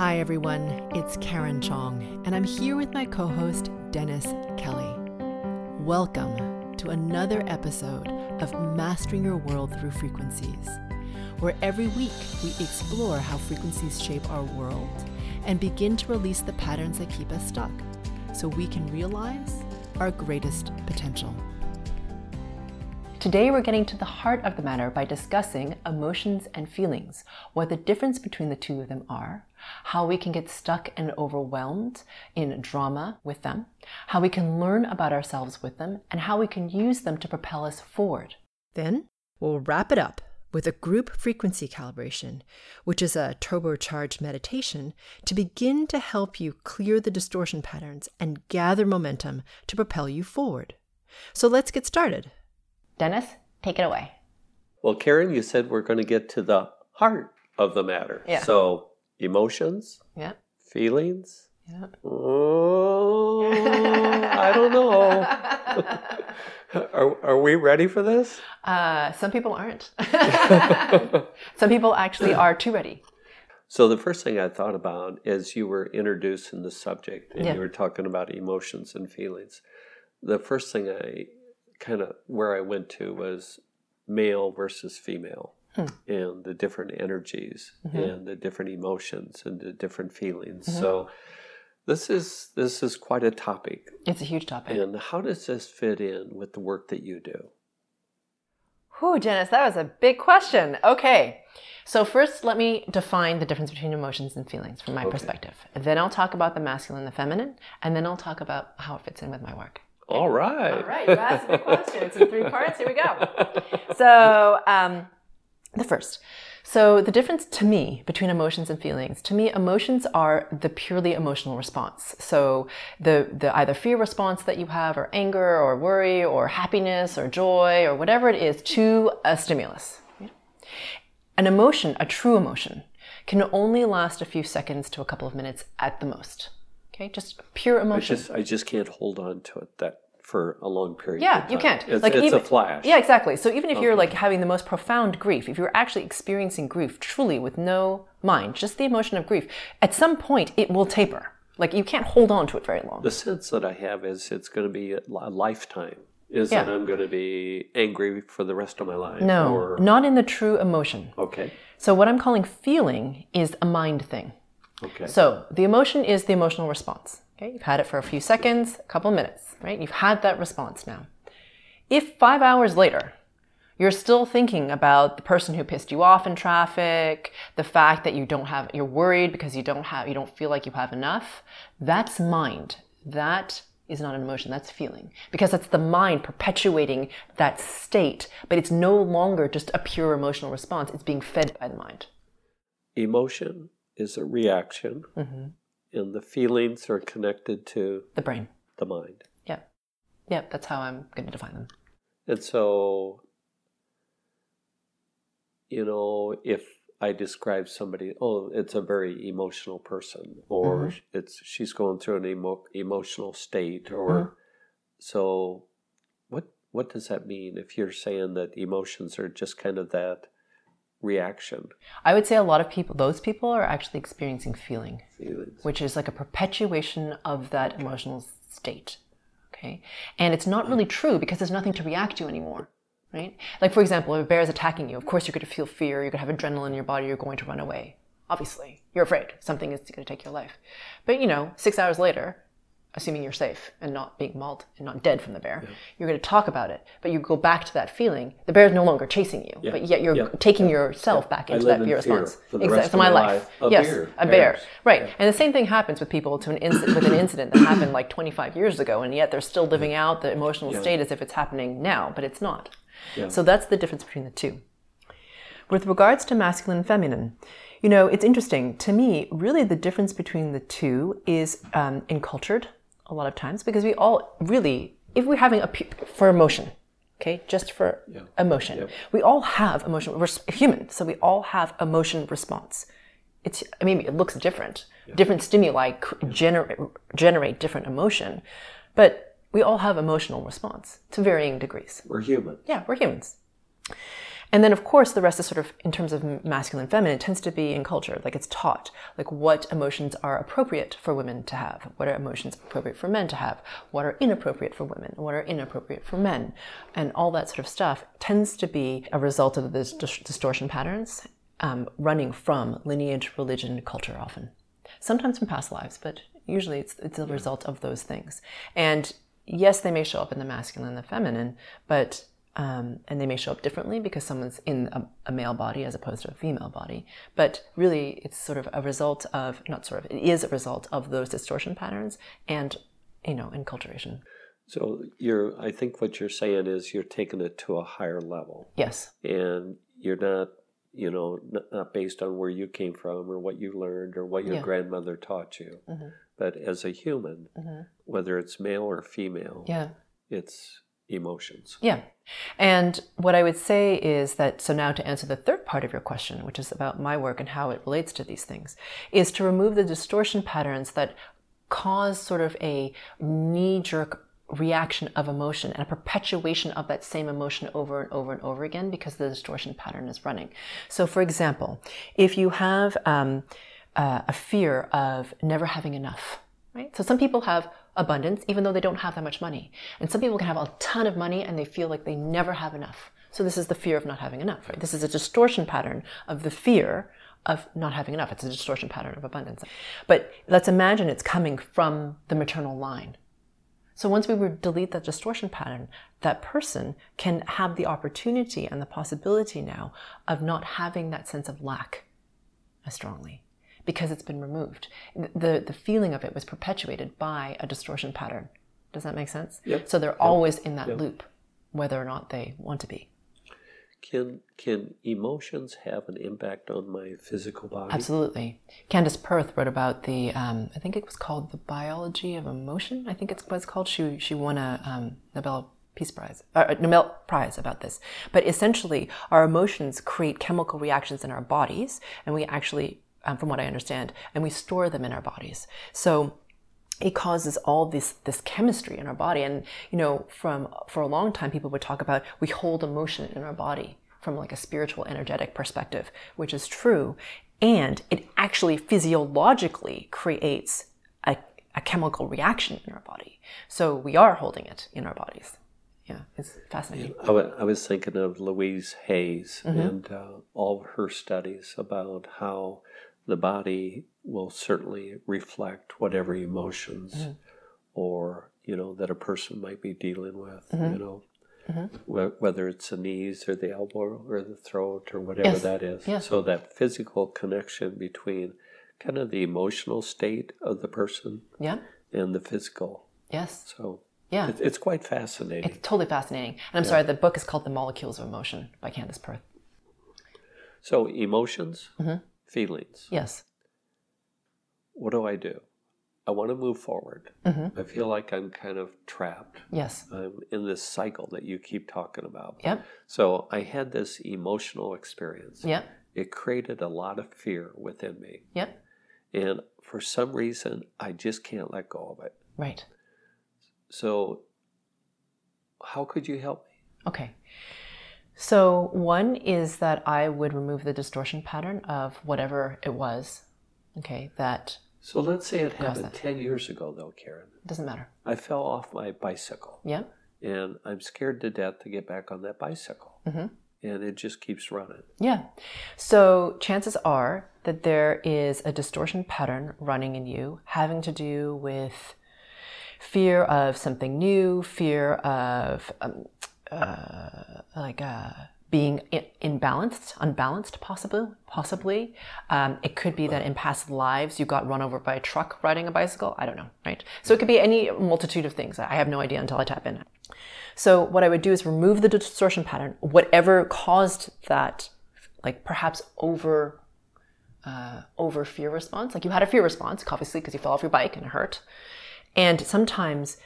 Hi, everyone. It's Karen Chong, and I'm here with my co host, Dennis Kelly. Welcome to another episode of Mastering Your World Through Frequencies, where every week we explore how frequencies shape our world and begin to release the patterns that keep us stuck so we can realize our greatest potential. Today, we're getting to the heart of the matter by discussing emotions and feelings, what the difference between the two of them are, how we can get stuck and overwhelmed in drama with them, how we can learn about ourselves with them, and how we can use them to propel us forward. Then, we'll wrap it up with a group frequency calibration, which is a turbocharged meditation to begin to help you clear the distortion patterns and gather momentum to propel you forward. So let's get started. Dennis, take it away. Well, Karen, you said we're going to get to the heart of the matter. Yeah. So, emotions, Yeah. feelings. Yeah. Oh, I don't know. are, are we ready for this? Uh, some people aren't. some people actually are too ready. So, the first thing I thought about is you were introducing the subject and Yeah. you were talking about emotions and feelings. The first thing I kind of where I went to was male versus female Hmm. and the different energies Mhm. and the different emotions and the different feelings. Mhm. So, this is this is quite a topic. It's a huge topic. And how does this fit in with the work that you do? Whew, Dennis, that was a big question. Okay. So, first, let me define the difference between emotions and feelings from my Okay. perspective. Then I'll talk about the masculine and the feminine, and then I'll talk about how it fits in with my work. All right. All right, you asked me a question. It's in three parts. Here we go. So, um, the first. So, the difference to me between emotions and feelings, to me, emotions are the purely emotional response. So, the, the either fear response that you have, or anger, or worry, or happiness, or joy, or whatever it is to a stimulus. An emotion, a true emotion, can only last a few seconds to a couple of minutes at the most. Okay, just pure I emotion. just I just can't hold on to it that for a long period. Yeah, you can't. It's, like it's even, a flash. Yeah, exactly. So even if you're like having the most profound grief, if you're actually experiencing grief truly with no mind, just the emotion of grief, at some point it will taper. Like you can't hold on to it very long. The sense that I have is it's going to be a a lifetime. Is Yeah. that I'm going to be angry for the rest of my life? No, Or, not in the true emotion. okay. So what I'm calling feeling is a mind thing. Okay. So the emotion is the emotional response. Okay, you've had it for a few seconds, a couple minutes, right? You've had that response now. If five hours later, you're still thinking about the person who pissed you off in traffic, the fact that you don't have, you're worried because you don't have, you don't feel like you have enough, that's mind. That is not an emotion, that's feeling. Because it's the mind perpetuating that state, but it's no longer just a pure emotional response, it's being fed by the mind. Emotion is a reaction, hmm and the feelings are connected to The brain. the mind. Yep. Yep, that's how I'm going to define them. And so, you know, if I describe somebody, oh, it's a very emotional person, or Mhm. it's she's going through an emo- emotional state, or Mhm. so, what what does that mean? If you're saying that emotions are just kind of that reaction, I would say a lot of people, those people are actually experiencing feeling, feelings. which is like a perpetuation of that emotional state. Okay. And it's not really true because there's nothing to react to anymore. Right? Like, for example, if a bear is attacking you, of course you're going to feel fear, you're going to have adrenaline in your body, you're going to run away. Obviously, you're afraid something is going to take your life. But, you know, six hours later, assuming you're safe and not being mauled and not dead from the bear, you're going to talk about it. But you go back to that feeling. The bear is no longer chasing you, Yeah. but yet you're Yeah. taking yourself back into that in fear response. for the Exactly. rest So of my life. life. A yes, bear. a bear. Bears. Right. Yeah. And the same thing happens with people to an incident with an incident that happened like 25 years ago, and yet they're still living out the emotional Yeah. state as if it's happening now, but it's not. Yeah. So that's the difference between the two. With regards to masculine and feminine, you know, it's interesting. To me, really the difference between the two is um, encultured a lot of times because we all really, if we're having a, for emotion, okay, just for Yeah. emotion, Yep. we all have emotion. We're human, so we all have emotion response. It's, I mean, it looks different. Different stimuli generate, generate different emotion, but we all have emotional response to varying degrees. We're human. Yeah, we're humans. And then, of course, the rest is sort of, in terms of masculine and feminine, it tends to be in culture, like it's taught, like what emotions are appropriate for women to have, what are emotions appropriate for men to have, what are inappropriate for women, what are inappropriate for men, and all that sort of stuff tends to be a result of those distortion patterns um, running from lineage, religion, culture often. Sometimes from past lives, but usually it's, it's a result of those things. And yes, they may show up in the masculine and the feminine, but um, and they may show up differently because someone's in a, a, male body as opposed to a female body. But really, it's sort of a result of not sort of it is a result of those distortion patterns and you know enculturation. So you're, I think what you're saying is you're taking it to a higher level. Yes. And you're not, you know, not based on where you came from or what you learned or what your yeah. grandmother taught you, mm-hmm. but as a human, mm-hmm. whether it's male or female, yeah, it's emotions. Yeah. And what I would say is that, so now to answer the third part of your question, which is about my work and how it relates to these things, is to remove the distortion patterns that cause sort of a knee jerk reaction of emotion and a perpetuation of that same emotion over and over and over again because the distortion pattern is running. So, for example, if you have um, uh, a fear of never having enough, right? So, some people have abundance even though they don't have that much money. And some people can have a ton of money and they feel like they never have enough. So this is the fear of not having enough, right? This is a distortion pattern of the fear of not having enough. It's a distortion pattern of abundance. But let's imagine it's coming from the maternal line. So once we delete that distortion pattern, that person can have the opportunity and the possibility now of not having that sense of lack as strongly because it's been removed. The, the feeling of it was perpetuated by a distortion pattern. Does that make sense? Yep. So they're yep. always in that yep. loop, whether or not they want to be. Can can emotions have an impact on my physical body? Absolutely. Candace Pert wrote about the um, I think it was called the biology of emotion. I think it's what it's called. She she won a um, Nobel Peace Prize, uh, Nobel Prize about this. But essentially, our emotions create chemical reactions in our bodies, and we actually um, from what I understand, and we store them in our bodies. So it causes all this this chemistry in our body. And you know, from for a long time, people would talk about we hold emotion in our body from like a spiritual, energetic perspective, which is true. And it actually physiologically creates a, a chemical reaction in our body. So we are holding it in our bodies yeah, it's fascinating. I, w- I was thinking of Louise Hayes mm-hmm. and uh, all of her studies about how the body will certainly reflect whatever emotions mm-hmm. or you know that a person might be dealing with mm-hmm. you know mm-hmm. whether it's the knees or the elbow or the throat or whatever yes. that is yes. so that physical connection between kind of the emotional state of the person yeah. and the physical yes so yeah it's, it's quite fascinating it's totally fascinating and i'm yeah. sorry the book is called the molecules of emotion by candace pert so emotions mm-hmm feelings. Yes. What do I do? I want to move forward. Mm-hmm. I feel like I'm kind of trapped. Yes. I'm in this cycle that you keep talking about. Yep. So I had this emotional experience. Yep. It created a lot of fear within me. Yep. And for some reason, I just can't let go of it. Right. So, how could you help me? Okay. So, one is that I would remove the distortion pattern of whatever it was, okay, that. So, let's say it happened 10 years ago, though, Karen. It doesn't matter. I fell off my bicycle. Yeah. And I'm scared to death to get back on that bicycle. Mm-hmm. And it just keeps running. Yeah. So, chances are that there is a distortion pattern running in you having to do with fear of something new, fear of um, uh, like uh, being imbalanced, unbalanced, possibly. Possibly, um, it could be that in past lives you got run over by a truck riding a bicycle. I don't know, right? So it could be any multitude of things. I have no idea until I tap in. So what I would do is remove the distortion pattern, whatever caused that, like perhaps over. Uh, over fear response, like you had a fear response, obviously, because you fell off your bike and it hurt. And sometimes,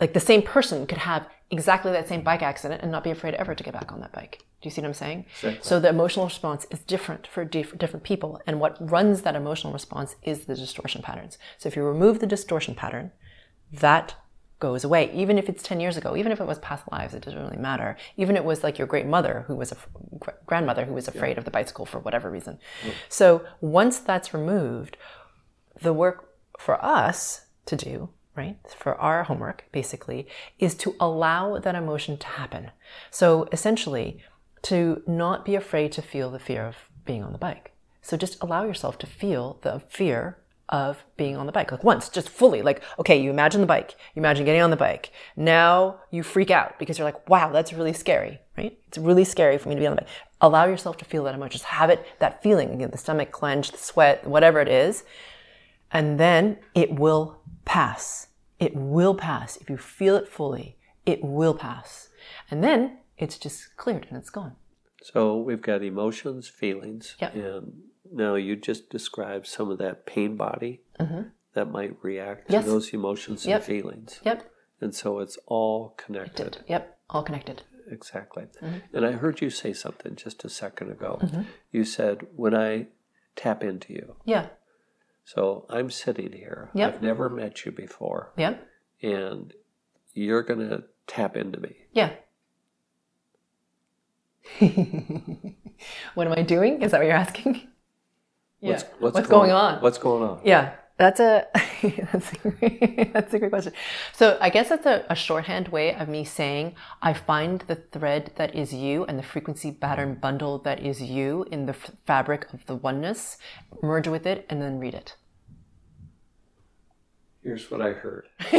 like the same person could have exactly that same bike accident and not be afraid ever to get back on that bike. Do you see what I'm saying? Exactly. So the emotional response is different for different people. And what runs that emotional response is the distortion patterns. So if you remove the distortion pattern, that goes away, even if it's 10 years ago, even if it was past lives, it doesn't really matter. Even if it was like your great mother who was a grandmother who was afraid yeah. of the bicycle for whatever reason. Yeah. So once that's removed, the work for us to do, right, for our homework basically, is to allow that emotion to happen. So essentially, to not be afraid to feel the fear of being on the bike. So just allow yourself to feel the fear of being on the bike. Like once, just fully, like, okay, you imagine the bike, you imagine getting on the bike. Now you freak out because you're like, wow, that's really scary, right? It's really scary for me to be on the bike. Allow yourself to feel that emotion. Just have it, that feeling, again, the stomach clench, the sweat, whatever it is. And then it will pass. It will pass. If you feel it fully, it will pass. And then it's just cleared and it's gone. So we've got emotions, feelings, yep. and now you just described some of that pain body mm-hmm. that might react yes. to those emotions yep. and feelings. Yep. And so it's all connected. Yep, all connected. Exactly. Mm-hmm. And I heard you say something just a second ago. Mm-hmm. You said, when I tap into you. Yeah. So I'm sitting here. Yep. I've never met you before. Yep. And you're going to tap into me. Yeah. what am I doing? Is that what you're asking? Yeah. What's, what's, what's going, going, on? What's going on? Yeah, that's a that's a, great, that's a great question. So I guess that's a, a, shorthand way of me saying I find the thread that is you and the frequency pattern bundle that is you in the f- fabric of the oneness, merge with it, and then read it. Here's what I heard.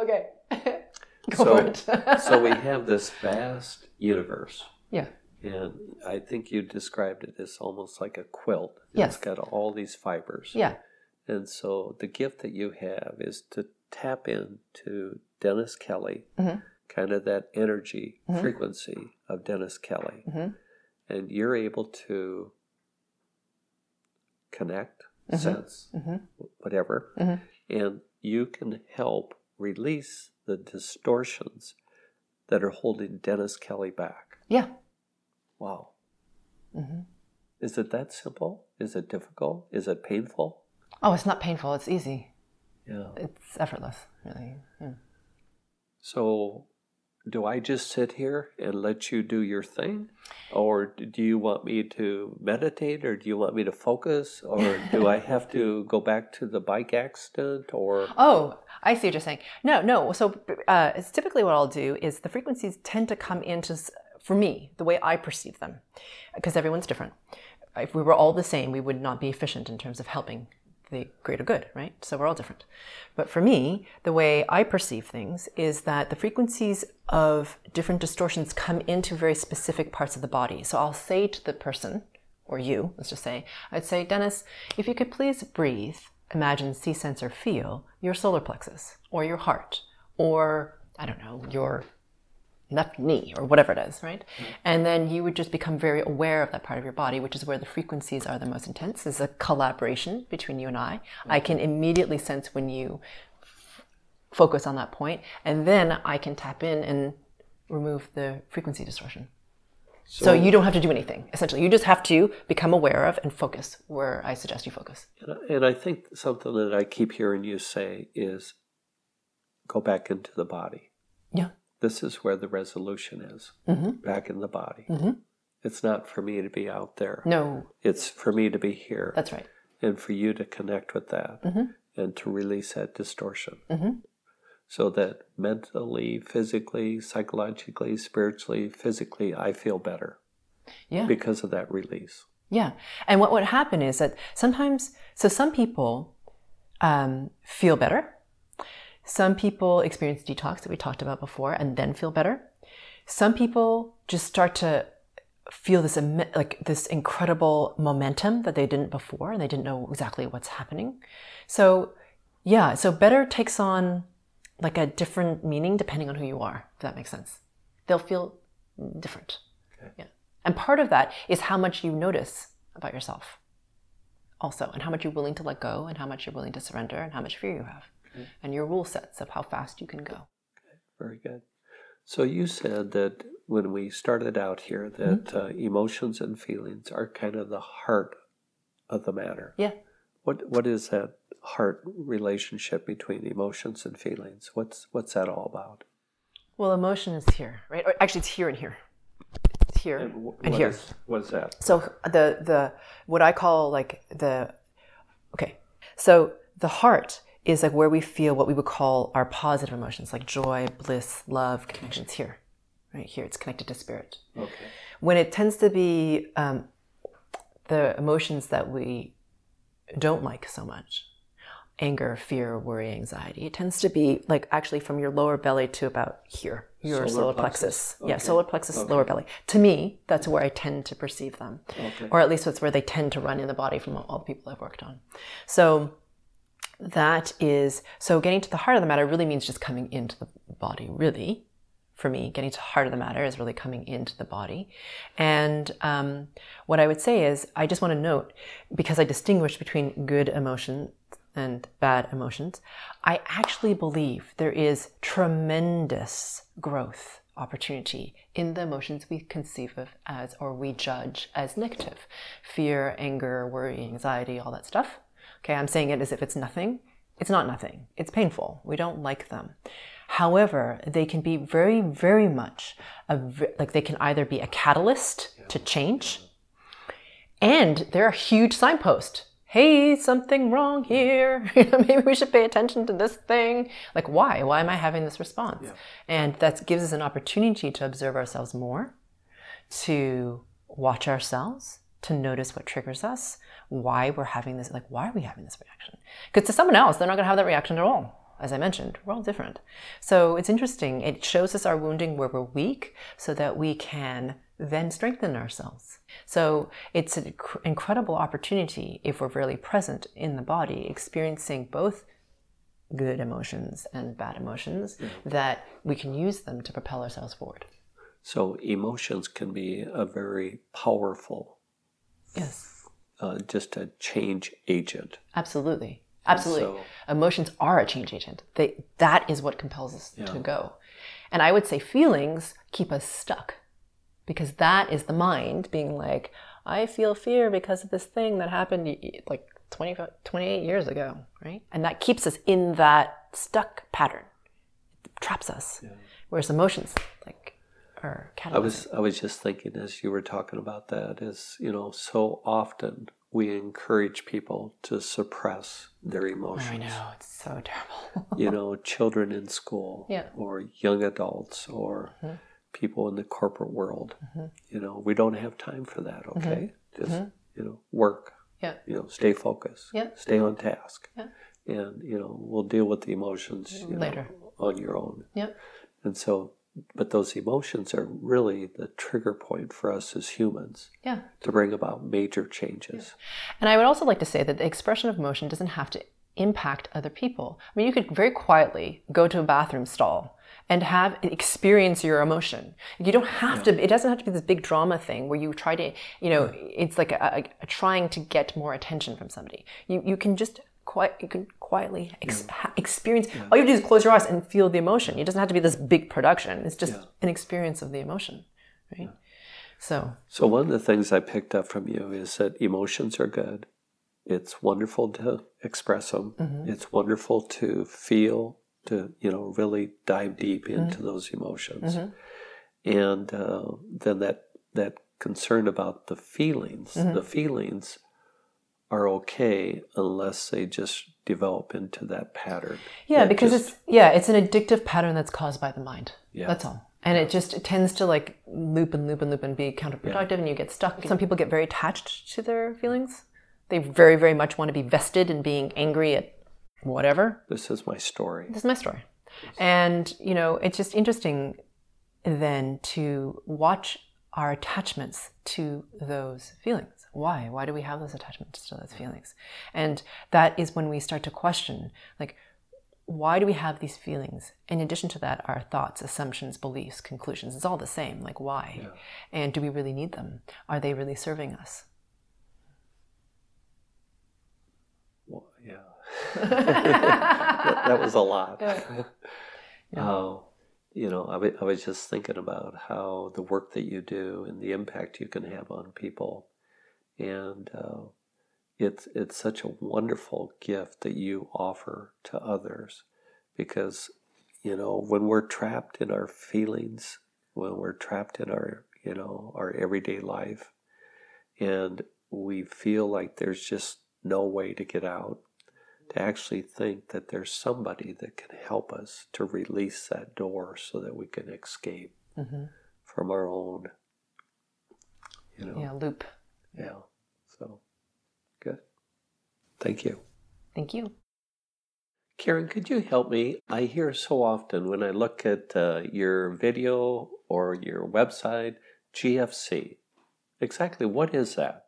okay. Go so, so we have this vast universe. Yeah. And I think you described it as almost like a quilt. Yes. It's got all these fibers. Yeah. And so the gift that you have is to tap into Dennis Kelly, mm-hmm. kind of that energy mm-hmm. frequency of Dennis Kelly. Mm-hmm. And you're able to connect, mm-hmm. sense, mm-hmm. whatever. Mm-hmm. And you can help release the distortions that are holding Dennis Kelly back. Yeah. Wow. Mm-hmm. Is it that simple? Is it difficult? Is it painful? Oh, it's not painful. It's easy. Yeah. It's effortless, really. Yeah. So, do I just sit here and let you do your thing? Or do you want me to meditate or do you want me to focus? Or do I have to go back to the bike accident or? Oh, I see what you're saying. No, no. So, uh, it's typically what I'll do is the frequencies tend to come into for me, the way I perceive them, because everyone's different. If we were all the same, we would not be efficient in terms of helping the greater good, right? So we're all different. But for me, the way I perceive things is that the frequencies of different distortions come into very specific parts of the body. So I'll say to the person, or you, let's just say, I'd say, Dennis, if you could please breathe, imagine, see, sense, or feel your solar plexus, or your heart, or I don't know, your left knee or whatever it is, right? Mm-hmm. And then you would just become very aware of that part of your body, which is where the frequencies are the most intense. Is a collaboration between you and I. Mm-hmm. I can immediately sense when you focus on that point, and then I can tap in and remove the frequency distortion. So, so, you don't have to do anything. Essentially, you just have to become aware of and focus where I suggest you focus. And I think something that I keep hearing you say is go back into the body. Yeah. This is where the resolution is mm-hmm. back in the body. Mm-hmm. It's not for me to be out there. No. It's for me to be here. That's right. And for you to connect with that mm-hmm. and to release that distortion. Mm-hmm. So that mentally, physically, psychologically, spiritually, physically, I feel better. Yeah. Because of that release. Yeah. And what would happen is that sometimes, so some people um, feel better some people experience detox that we talked about before and then feel better. Some people just start to feel this like this incredible momentum that they didn't before and they didn't know exactly what's happening. So, yeah, so better takes on like a different meaning depending on who you are, if that makes sense. They'll feel different. Okay. Yeah. And part of that is how much you notice about yourself also and how much you're willing to let go and how much you're willing to surrender and how much fear you have and your rule sets of how fast you can go. Okay, very good. So you said that when we started out here that mm-hmm. uh, emotions and feelings are kind of the heart of the matter. Yeah. What what is that heart relationship between emotions and feelings. What's what's that all about? Well, emotion is here, right? Or actually, it's here and here. It's here and, wh- and what here. is- what is that? So the the what I call like the okay. So the heart is like where we feel what we would call our positive emotions, like joy, bliss, love, connections. Here, right here, it's connected to spirit. Okay. When it tends to be um, the emotions that we don't like so much, anger, fear, worry, anxiety, it tends to be like actually from your lower belly to about here, your Solar solar, plexus. plexus. Yeah, solar plexus, Okay. lower belly. To me, that's where I tend to perceive them Okay. or at least that's where they tend to run in the body from all the people I've worked on. So that is so getting to the heart of the matter really means just coming into the body. Really, for me, getting to the heart of the matter is really coming into the body. And um, what I would say is, I just want to note because I distinguish between good emotion and bad emotions, I actually believe there is tremendous growth opportunity in the emotions we conceive of as or we judge as negative fear, anger, worry, anxiety, all that stuff. Okay, I'm saying it as if it's nothing. It's not nothing, it's painful. We don't like them. However, they can be very, very much a, like they can either be a catalyst to change and they're a huge signpost. Hey, something wrong here. Maybe we should pay attention to this thing. Like, why? Why am I having this response? And that gives us an opportunity to observe ourselves more, to watch ourselves, to notice what triggers us, why we're having this, like, why are we having this reaction? Because to someone else, they're not going to have that reaction at all. As I mentioned, we're all different. So it's interesting. It shows us our wounding where we're weak so that we can then strengthen ourselves. So it's an incredible opportunity if we're really present in the body, experiencing both good emotions and bad emotions, that we can use them to propel ourselves forward. So emotions can be a very powerful, Yes, uh, just a change agent. absolutely. Absolutely. so- Emotions are a change agent. They, that is what compels us Yeah. to go. And I would say feelings keep us stuck because that is the mind being like, I feel fear because of this thing that happened like 20, 28 years ago, right? And that keeps us in that stuck pattern. It traps us. Whereas emotions, like, are I was I was just thinking as you were talking about that is you know so often we encourage people to suppress their emotions. I know, it's so terrible. you know, children in school Yeah. or young adults or Mm-hmm. people in the corporate world. You know, we don't have time for that, okay? Just, you know, work, Mm-hmm. yeah. you know, stay focused, Yeah. stay on task. Yeah. And, you know, we'll deal with the emotions you know, Later. on your own. Yep. And so, but those emotions are really the trigger point for us as humans Yeah. to bring about major changes. And I would also like to say that the expression of emotion doesn't have to impact other people. I mean, you could very quietly go to a bathroom stall and have experience your emotion. You don't have to. It doesn't have to be this big drama thing where you try to, you know, it's like a, a, a trying to get more attention from somebody. You you can just quiet. You can quietly ex- ha- experience. All you have to do is close your eyes and feel the emotion. It doesn't have to be this big production. It's just an experience of the emotion, right? So So, one of the things I picked up from you is that emotions are good. It's wonderful to express them. Mm-hmm. It's wonderful to feel, to, you know, really dive deep mm-hmm. into those emotions. Mm-hmm. And uh, then that, that concern about the feelings, the feelings are okay unless they just develop into that pattern. Yeah, that because just- it's yeah, it's an addictive pattern that's caused by the mind. Yeah. That's all. And it just it tends to like loop and loop and loop and be counterproductive and you get stuck. Some people get very attached to their feelings. They very, very much want to be vested in being angry at whatever. this is my story. This is my story. And, you know, it's just interesting then to watch our attachments to those feelings. Why? Why do we have those attachments to those feelings? And that is when we start to question, like, why do we have these feelings? In addition to that, our thoughts, assumptions, beliefs, conclusions, it's all the same. Like, why? And do we really need them? Are they really serving us? Well, yeah. that, that was a lot. Uh, you know, I wa- I was just thinking about how the work that you do and the impact you can have on people. And, uh, it's it's such a wonderful gift that you offer to others because you know when we're trapped in our feelings when we're trapped in our you know our everyday life and we feel like there's just no way to get out to actually think that there's somebody that can help us to release that door so that we can escape mm-hmm. from our own you know. Yeah loop. Yeah thank you. Thank you. Karen could you help me? I hear so often when i look at uh, your video or your website gfc exactly what is that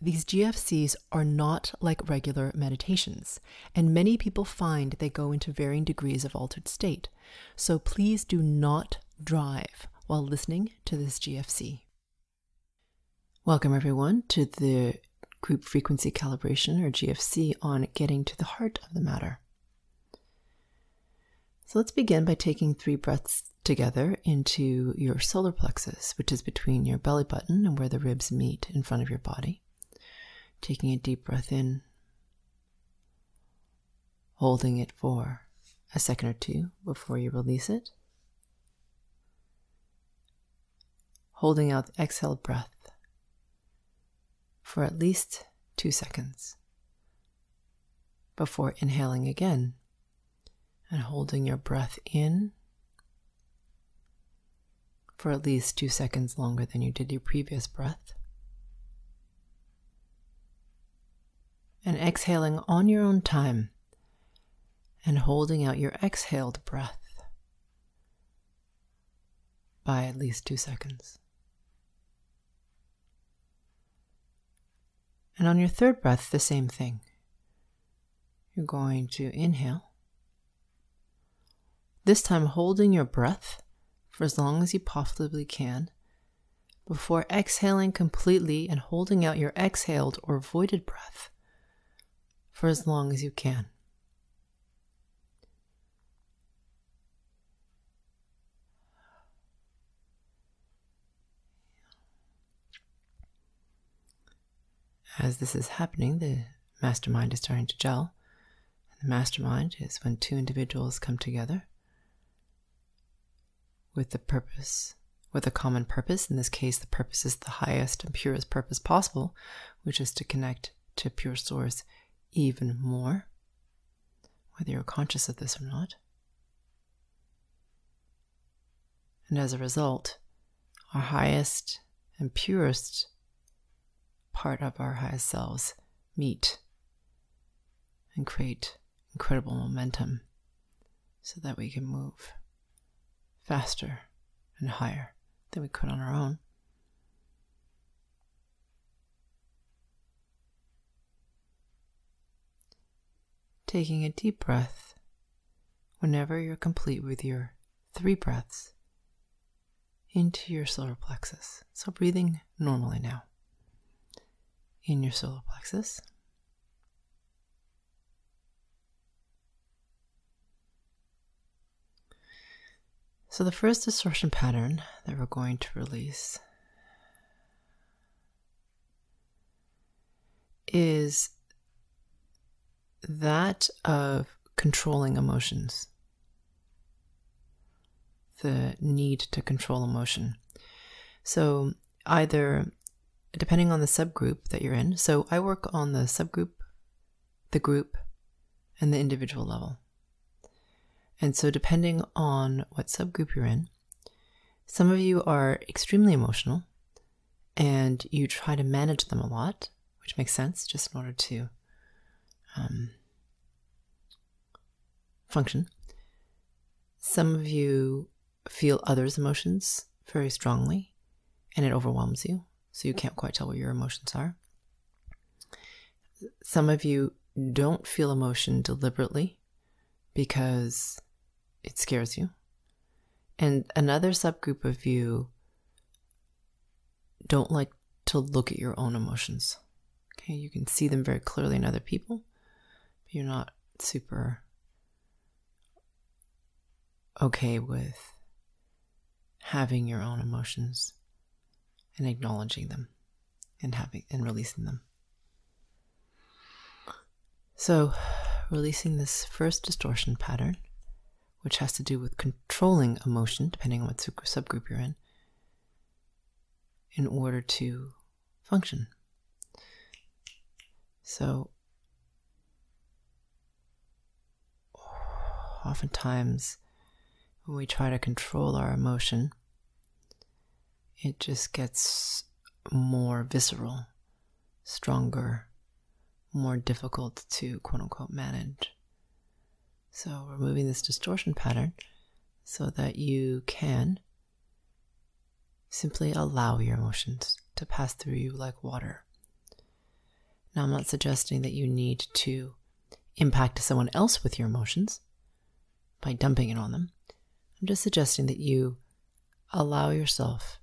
these GFCs are not like regular meditations, and many people find they go into varying degrees of altered state. So please do not drive while listening to this GFC. Welcome, everyone, to the group frequency calibration or GFC on getting to the heart of the matter. So let's begin by taking three breaths together into your solar plexus, which is between your belly button and where the ribs meet in front of your body. Taking a deep breath in, holding it for a second or two before you release it. Holding out the exhaled breath for at least two seconds before inhaling again and holding your breath in for at least two seconds longer than you did your previous breath. And exhaling on your own time and holding out your exhaled breath by at least two seconds. And on your third breath, the same thing. You're going to inhale, this time holding your breath for as long as you possibly can before exhaling completely and holding out your exhaled or voided breath for as long as you can. as this is happening, the mastermind is starting to gel. The mastermind is when two individuals come together with the purpose, with a common purpose. In this case, the purpose is the highest and purest purpose possible, which is to connect to pure source even more, whether you're conscious of this or not. And as a result, our highest and purest part of our highest selves meet and create incredible momentum so that we can move faster and higher than we could on our own. Taking a deep breath whenever you're complete with your three breaths into your solar plexus. So, breathing normally now in your solar plexus. So, the first distortion pattern that we're going to release is that of controlling emotions, the need to control emotion. So, either depending on the subgroup that you're in. So I work on the subgroup, the group, and the individual level. And so, depending on what subgroup you're in, some of you are extremely emotional and you try to manage them a lot, which makes sense just in order to um, function. Some of you feel others' emotions very strongly and it overwhelms you, so you can't quite tell what your emotions are. Some of you don't feel emotion deliberately because it scares you. And another subgroup of you don't like to look at your own emotions. Okay, you can see them very clearly in other people, you're not super okay with having your own emotions and acknowledging them and having and releasing them. So, releasing this first distortion pattern, which has to do with controlling emotion, depending on what subgroup you're in, in order to function. So, oftentimes, when we try to control our emotion, it just gets more visceral, stronger, more difficult to quote unquote manage. So, removing this distortion pattern so that you can simply allow your emotions to pass through you like water. Now, I'm not suggesting that you need to impact someone else with your emotions by dumping it on them. I'm just suggesting that you allow yourself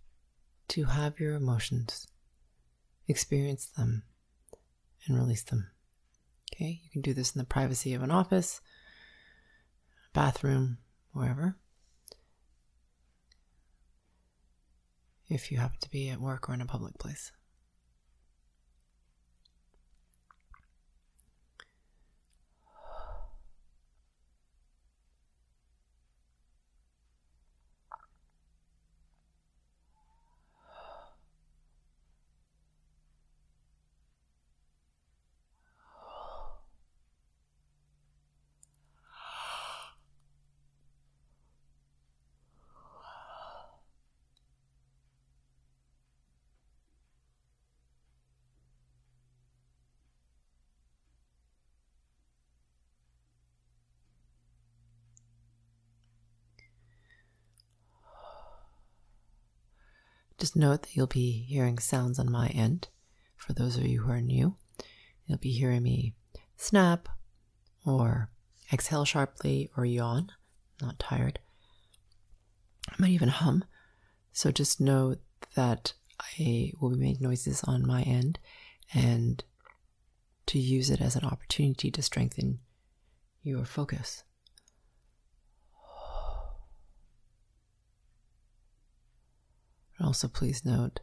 to have your emotions, experience them, and release them. Okay, you can do this in the privacy of an office, bathroom, wherever. If you happen to be at work or in a public place. Just note that you'll be hearing sounds on my end. For those of you who are new, you'll be hearing me snap or exhale sharply or yawn, not tired. I might even hum. So just know that I will be making noises on my end and to use it as an opportunity to strengthen your focus. Also, please note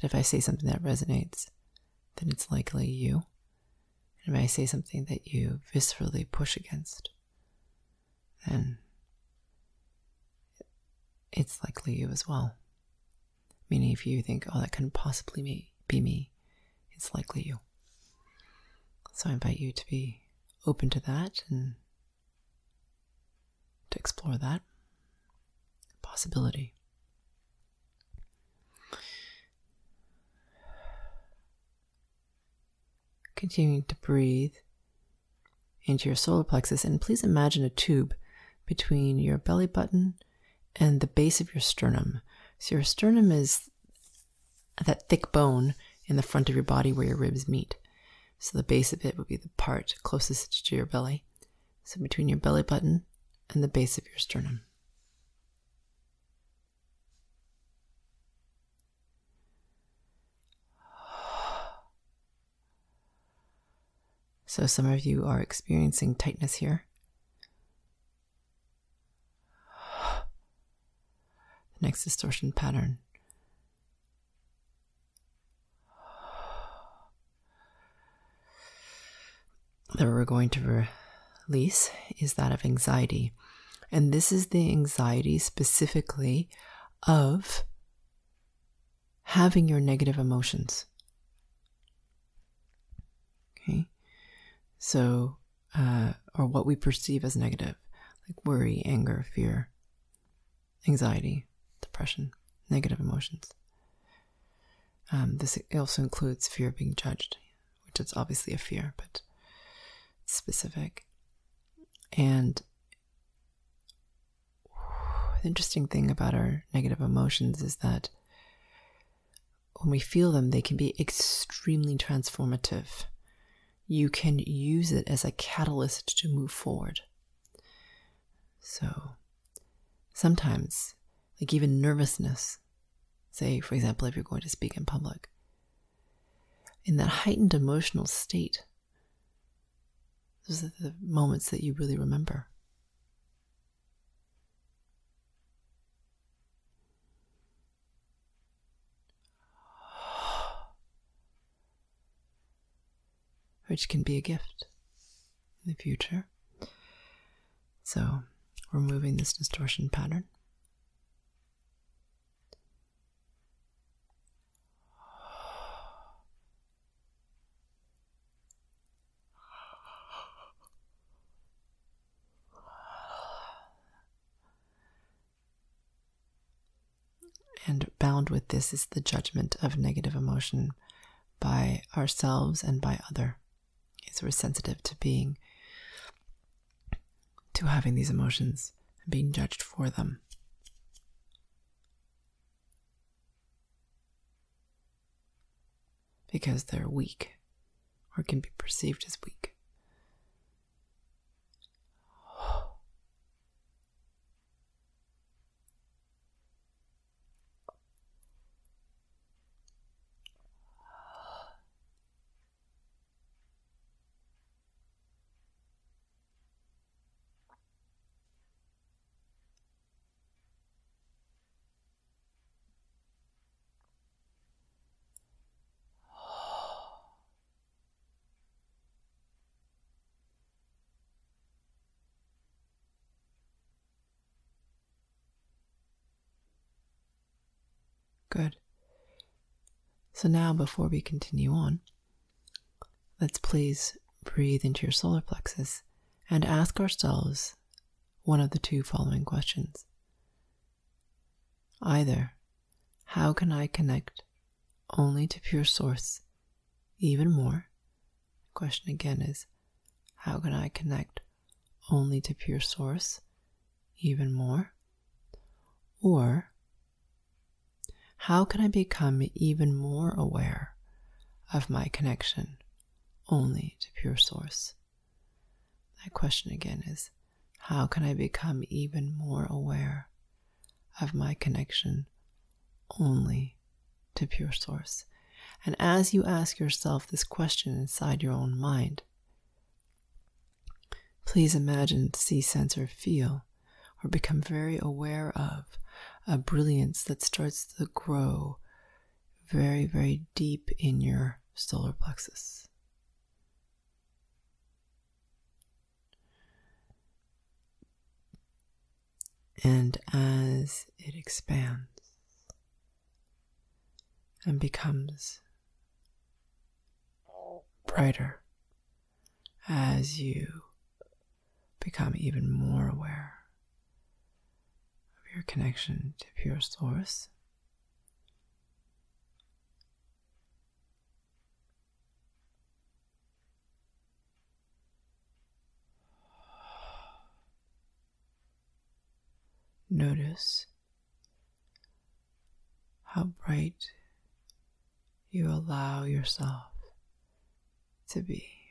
that if I say something that resonates, then it's likely you. And if I say something that you viscerally push against, then it's likely you as well. Meaning, if you think, oh, that couldn't possibly be me, it's likely you. So I invite you to be open to that and to explore that possibility. Continuing to breathe into your solar plexus, and please imagine a tube between your belly button and the base of your sternum. So, your sternum is that thick bone in the front of your body where your ribs meet. So, the base of it would be the part closest to your belly. So, between your belly button and the base of your sternum. So some of you are experiencing tightness here. The next distortion pattern. That we're going to release is that of anxiety. And this is the anxiety specifically of having your negative emotions. So, uh, or what we perceive as negative, like worry, anger, fear, anxiety, depression, negative emotions. Um, this also includes fear of being judged, which is obviously a fear, but specific. And the interesting thing about our negative emotions is that when we feel them, they can be extremely transformative. You can use it as a catalyst to move forward. So sometimes, like even nervousness, say, for example, if you're going to speak in public, in that heightened emotional state, those are the moments that you really remember. Which can be a gift in the future. So, removing this distortion pattern. And bound with this is the judgment of negative emotion by ourselves and by other. So we're sensitive to being, to having these emotions and being judged for them. Because they're weak or can be perceived as weak. Good. So now, before we continue on, let's please breathe into your solar plexus and ask ourselves one of the two following questions. Either, how can I connect only to pure source even more? The question again is, how can I connect only to pure source even more? Or, how can I become even more aware of my connection only to pure source? That question again is how can I become even more aware of my connection only to pure source? And as you ask yourself this question inside your own mind, please imagine, see, sense, or feel, or become very aware of a brilliance that starts to grow very, very deep in your solar plexus. And as it expands and becomes brighter, as you become even more aware your connection to pure source. Notice how bright you allow yourself to be.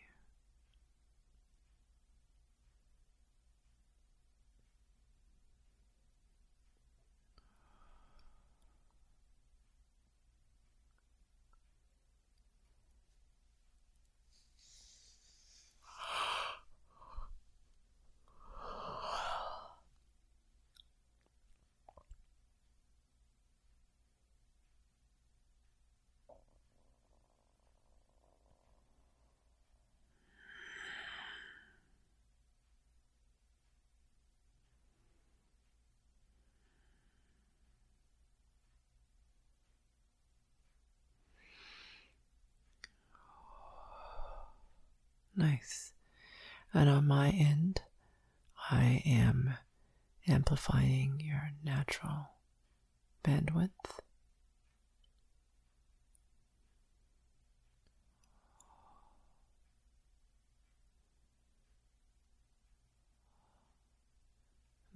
Nice. And on my end, I am amplifying your natural bandwidth.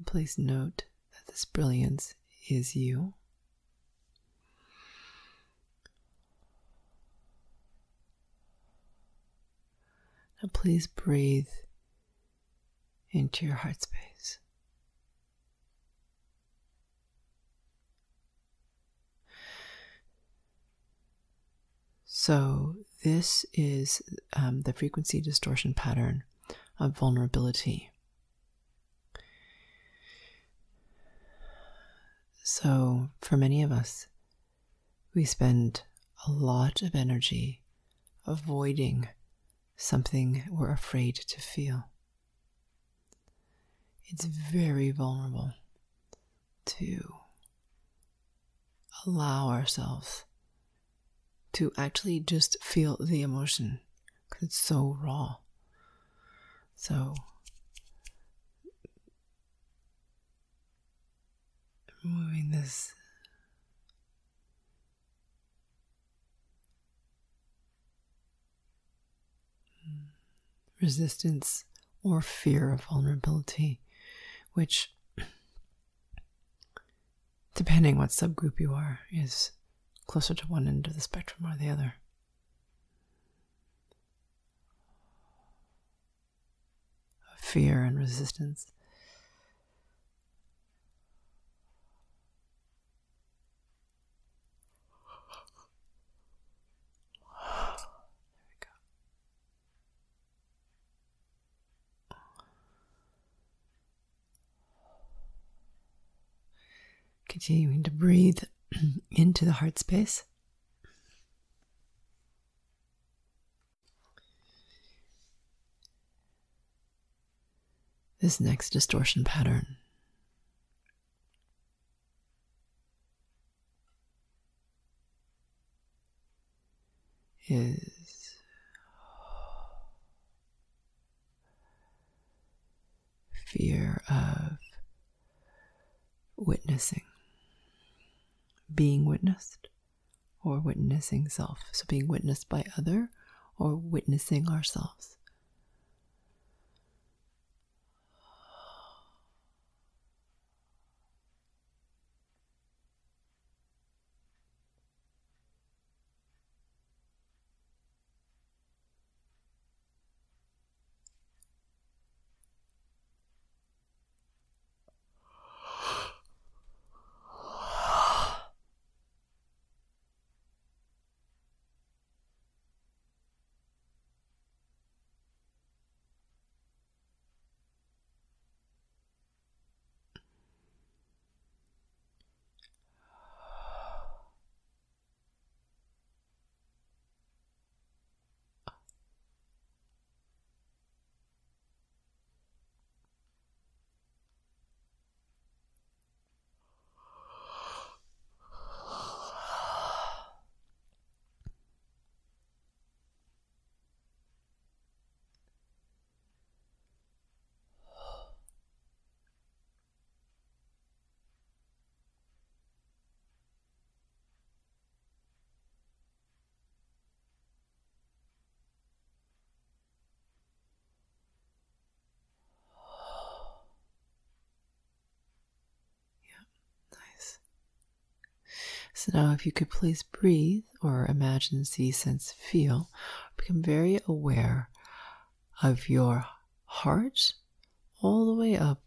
Please note that this brilliance is you. Now, please breathe into your heart space. So, this is um, the frequency distortion pattern of vulnerability. So, for many of us, we spend a lot of energy avoiding something we're afraid to feel. It's very vulnerable to allow ourselves to actually just feel the emotion because it's so raw. So, moving this resistance or fear of vulnerability, which, depending what subgroup you are, is closer to one end of the spectrum or the other. Fear and resistance. Continuing to breathe into the heart space. This next distortion pattern is fear of witnessing being witnessed or witnessing self. So, being witnessed by other or witnessing ourselves. So now, if you could please breathe or imagine, see, sense, feel, become very aware of your heart all the way up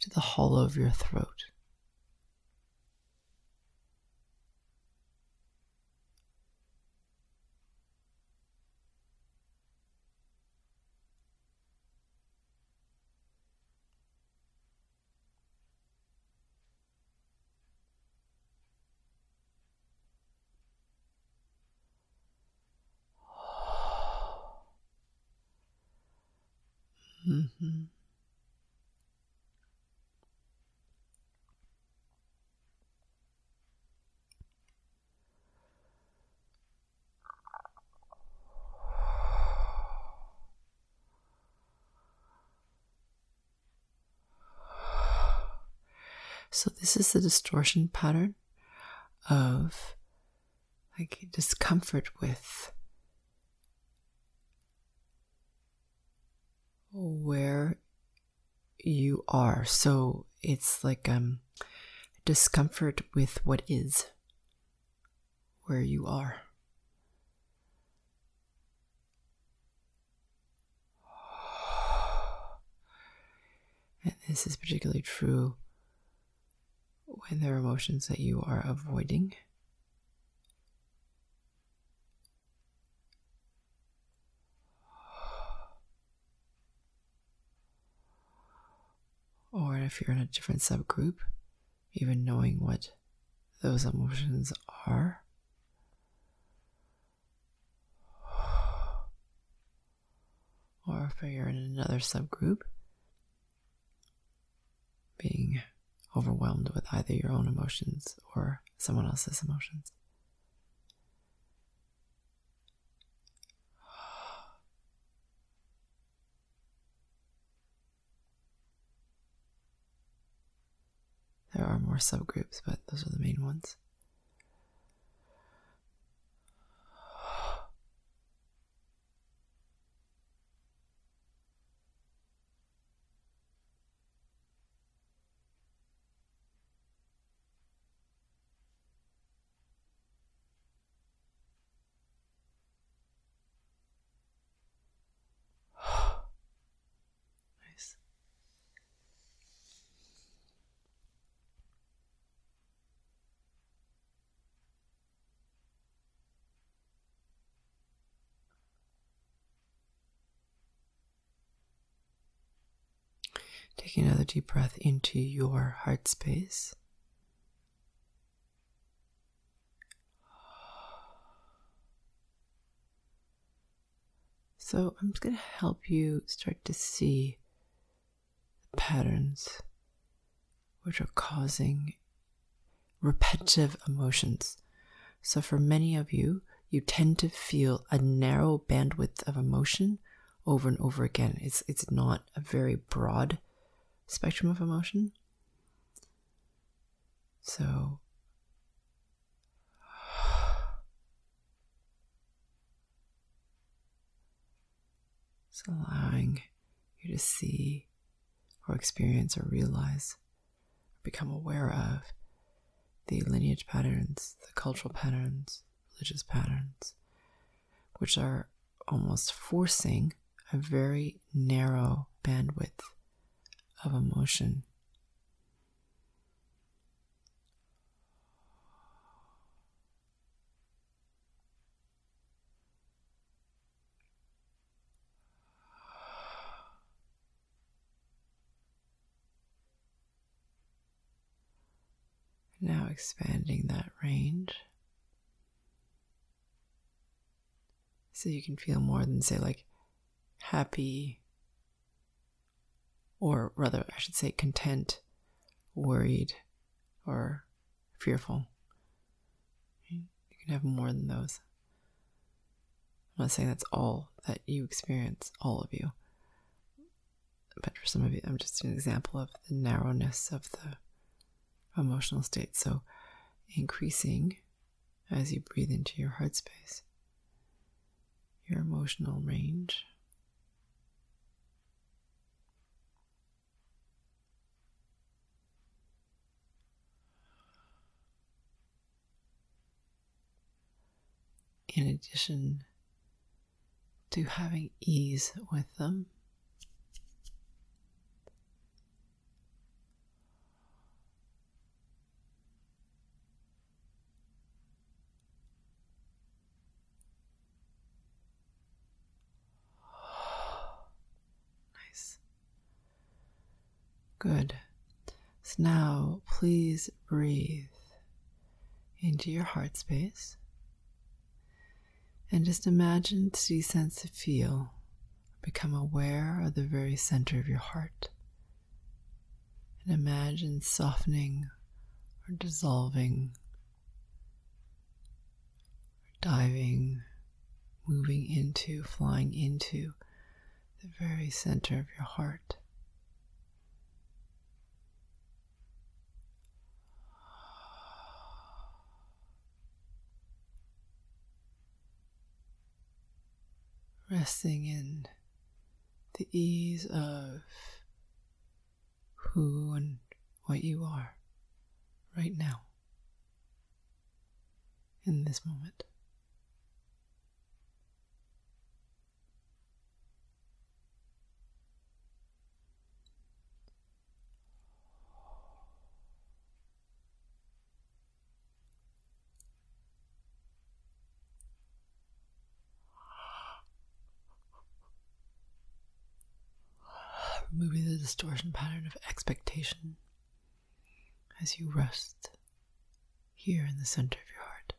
to the hollow of your throat. Mm-hmm. So, this is the distortion pattern of like discomfort with where you are. So it's like um discomfort with what is, where you are. And this is particularly true when there are emotions that you are avoiding. Or if you're in a different subgroup, even knowing what those emotions are. Or if you're in another subgroup, being overwhelmed with either your own emotions or someone else's emotions. There are more subgroups, but those are the main ones. Another deep breath into your heart space. So, I'm just going to help you start to see the patterns which are causing repetitive emotions. So, for many of you, you tend to feel a narrow bandwidth of emotion over and over again. It's, it's not a very broad spectrum of emotion. So, it's allowing you to see or experience or realize or become aware of the lineage patterns, the cultural patterns, religious patterns, which are almost forcing a very narrow bandwidth of emotion. Now expanding that range. So you can feel more than, say, like happy, or rather, I should say, content, worried, or fearful. You can have more than those. I'm not saying that's all that you experience, all of you. But for some of you, I'm just an example of the narrowness of the emotional state. So, increasing as you breathe into your heart space, your emotional range. In addition to having ease with them. Nice. Good. So now please breathe into your heart space. And just imagine, see, sense, feel, become aware of the very center of your heart. And imagine softening or dissolving, or diving, moving into, flying into the very center of your heart. Resting in the ease of who and what you are right now, in this moment. Removing the distortion pattern of expectation as you rest here in the center of your heart.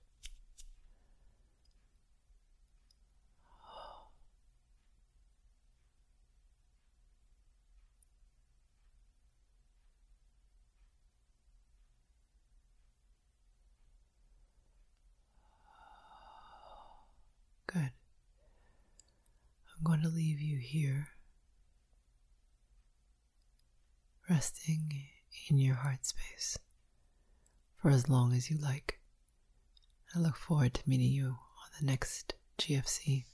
Good. I'm going to leave you here resting in your heart space for as long as you like. I look forward to meeting you on the next GFC.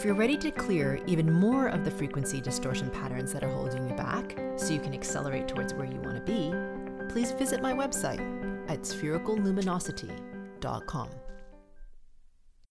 If you're ready to clear even more of the frequency distortion patterns that are holding you back so you can accelerate towards where you want to be, please visit my website at sphericalluminosity.com.